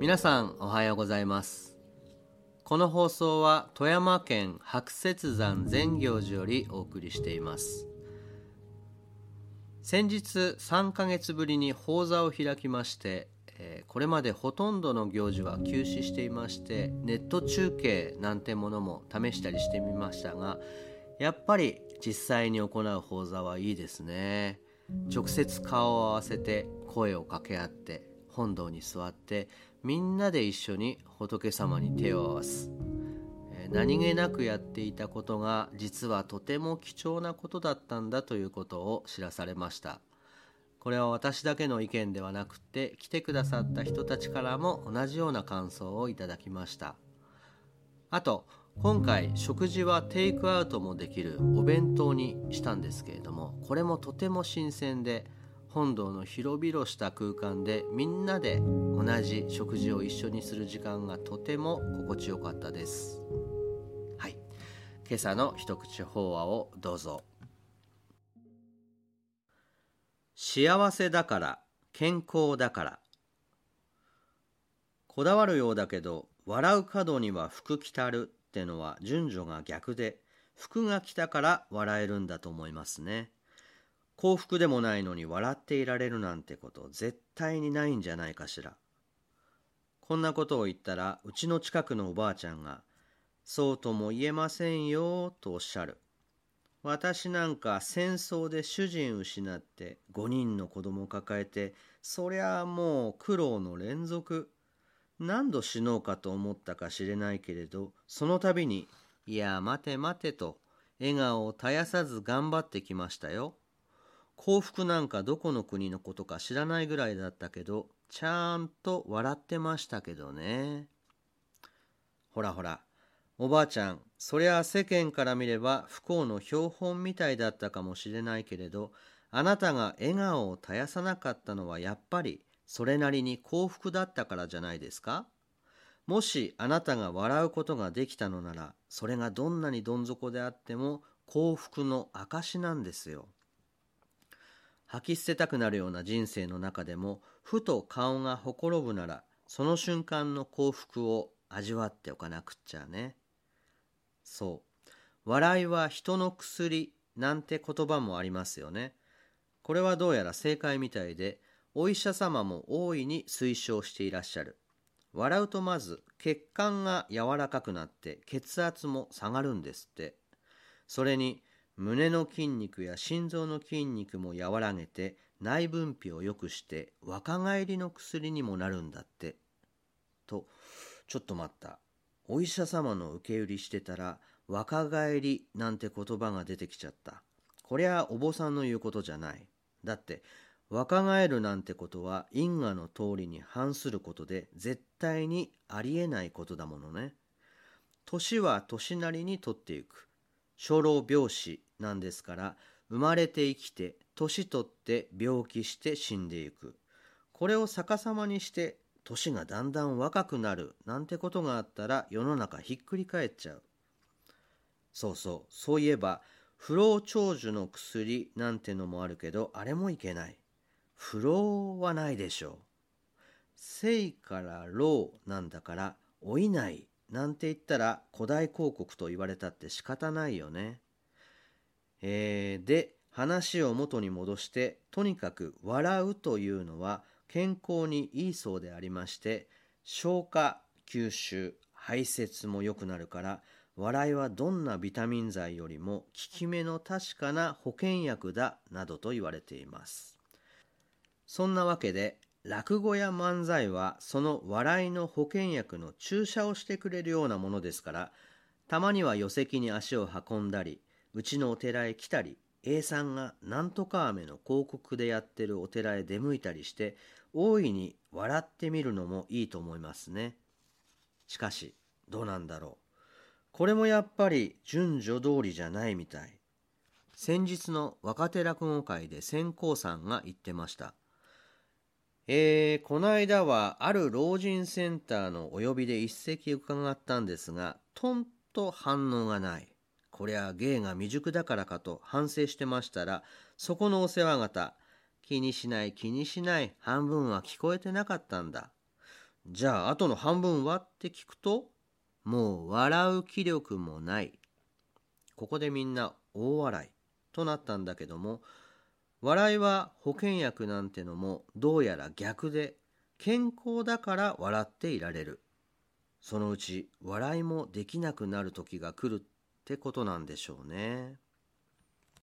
皆さんおはようございます。この放送は富山県白雪山善行寺よりお送りしています。先日3ヶ月ぶりに法座を開きましてこれまでほとんどの行事は休止していましてネット中継なんてものも試したりしてみましたがやっぱり実際に行う法座はいいですね。直接顔を合わせて声を掛け合って本堂に座ってみんなで一緒に仏様に手を合わす。何気なくやっていたことが実はとても貴重なことだったんだということを知らされました。これは私だけの意見ではなくて来てくださった人たちからも同じような感想をいただきました。あと今回食事はテイクアウトもできるお弁当にしたんですけれどもこれもとても新鮮で本堂の広々した空間でみんなで同じ食事を一緒にする時間がとても心地よかったです。はい。今朝の一口法話をどうぞ。幸せだから健康だから。こだわるようだけど笑う角には福来たるってのは順序が逆で福が来たから笑えるんだと思いますね。幸福でもないのに笑っていられるなんてこと絶対にないんじゃないかしら。こんなことを言ったらうちの近くのおばあちゃんが「そうとも言えませんよ」とおっしゃる。私なんか戦争で主人失って5人の子供を抱えてそりゃあもう苦労の連続何度死のうかと思ったかしれないけれどその度に「いや待て待て」と笑顔を絶やさず頑張ってきましたよ。幸福なんかどこの国のことか知らないぐらいだったけど、ちゃんと笑ってましたけどね。ほらほら、おばあちゃん、そりゃ世間から見れば不幸の標本みたいだったかもしれないけれど、あなたが笑顔を絶やさなかったのはやっぱりそれなりに幸福だったからじゃないですかもしあなたが笑うことができたのなら、それがどんなにどん底であっても幸福の証なんですよ。吐き捨てたくなるような人生の中でもふと顔がほころぶならその瞬間の幸福を味わっておかなくっちゃね。そう。笑いは人の薬なんて言葉もありますよね。これはどうやら正解みたいでお医者様も大いに推奨していらっしゃる。笑うとまず血管が柔らかくなって血圧も下がるんですって。それに胸の筋肉や心臓の筋肉も和らげて内分泌を良くして若返りの薬にもなるんだって。と、ちょっと待った。お医者様の受け売りしてたら若返りなんて言葉が出てきちゃった。こりゃお坊さんの言うことじゃない。だって若返るなんてことは因果の通りに反することで絶対にありえないことだものね。年は年なりに取っていく。初老病死なんですから生まれて生きて年取って病気して死んでいく。これを逆さまにして年がだんだん若くなるなんてことがあったら世の中ひっくり返っちゃう。そうそう。そういえば不老長寿の薬なんてのもあるけどあれもいけない。不老はないでしょう。生から老なんだから老いない。なんて言ったら古代広告と言われたって仕方ないよね。えー、で話を元に戻してとにかく笑うというのは健康にいいそうでありまして消化吸収排泄も良くなるから笑いはどんなビタミン剤よりも効き目の確かな保険薬だなどと言われていますそんなわけで落語や漫才はその笑いの保険薬の注射をしてくれるようなものですからたまには寄席に足を運んだりうちのお寺へ来たり A さんがなんとか飴の広告でやってるお寺へ出向いたりして大いに笑ってみるのもいいと思いますね。しかしどうなんだろう。これもやっぱり順序通りじゃないみたい。先日の若手落語会で先行さんが言ってました。えー、この間はある老人センターのお呼びで一席伺ったんですがとんと反応がない。こりゃ芸が未熟だからかと反省してましたら、そこのお世話方、気にしない気にしない半分は聞こえてなかったんだ。じゃああとの半分は？って聞くともう笑う気力もない。ここでみんな大笑いとなったんだけども笑いは保険薬なんてのもどうやら逆で健康だから笑っていられるそのうち笑いもできなくなる時が来るってことなんでしょうね。